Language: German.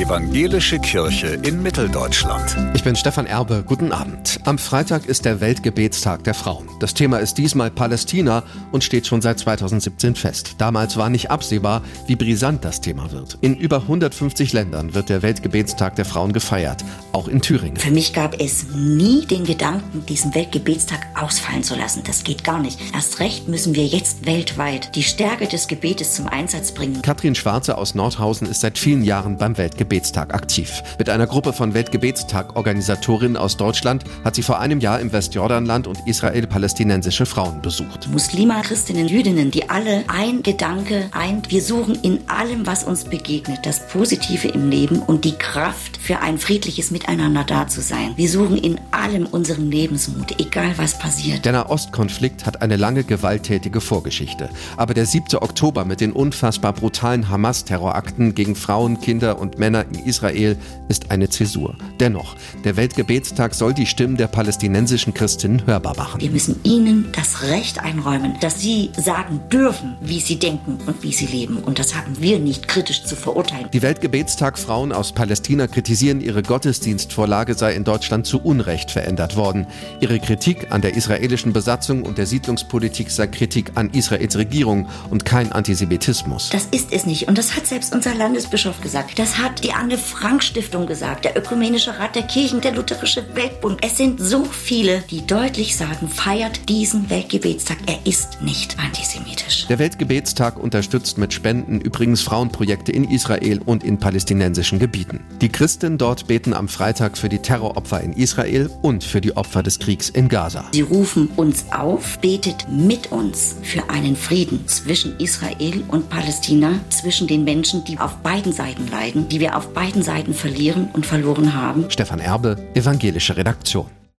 Evangelische Kirche in Mitteldeutschland. Ich bin Stefan Erbe, guten Abend. Am Freitag ist der Weltgebetstag der Frauen. Das Thema ist diesmal Palästina und steht schon seit 2017 fest. Damals war nicht absehbar, wie brisant das Thema wird. In über 150 Ländern wird der Weltgebetstag der Frauen gefeiert, auch in Thüringen. Für mich gab es nie den Gedanken, diesen Weltgebetstag ausfallen zu lassen. Das geht gar nicht. Erst recht müssen wir jetzt weltweit die Stärke des Gebetes zum Einsatz bringen. Katrin Schwarze aus Nordhausen ist seit vielen Jahren beim Weltgebetstag aktiv. Mit einer Gruppe von Weltgebetstag-Organisatorinnen aus Deutschland hat sie vor einem Jahr im Westjordanland und Israel palästinensische Frauen besucht. Muslime, Christinnen, Jüdinnen, die alle ein Gedanke eint. Wir suchen in allem, was uns begegnet, das Positive im Leben und die Kraft für ein friedliches Miteinander da zu sein. Wir suchen in allem unseren Lebensmut, egal was passiert. Der Nahostkonflikt hat eine lange gewalttätige Vorgeschichte. Aber der 7. Oktober mit den unfassbar brutalen Hamas-Terrorakten gegen Frauen, Kinder und Männer in Israel ist eine Zäsur. Dennoch, der Weltgebetstag soll die Stimmen der palästinensischen Christinnen hörbar machen. Wir müssen ihnen das Recht einräumen, dass sie sagen dürfen, wie sie denken und wie sie leben. Und das haben wir nicht kritisch zu verurteilen. Die Weltgebetstag Frauen aus Palästina kritisieren, ihre Gottesdienstvorlage sei in Deutschland zu Unrecht verändert worden. Ihre Kritik an der israelischen Besatzung und der Siedlungspolitik sei Kritik an Israels Regierung und kein Antisemitismus. Das ist es nicht. Und das hat selbst unser Landesbischof gesagt. Das hat die Anne Frank Stiftung gesagt, der Ökumenische Rat der Kirchen, der Lutherische Weltbund. Es sind so viele, die deutlich sagen, feiert diesen Weltgebetstag. Er ist nicht antisemitisch. Der Weltgebetstag unterstützt mit Spenden übrigens Frauenprojekte in Israel und in palästinensischen Gebieten. Die Christen dort beten am Freitag für die Terroropfer in Israel und für die Opfer des Kriegs in Gaza. Sie rufen uns auf, betet mit uns für einen Frieden zwischen Israel und Palästina, zwischen den Menschen, die auf beiden Seiten leiden, die wir auf beiden Seiten verlieren und verloren haben. Stefan Erbe, Evangelische Redaktion.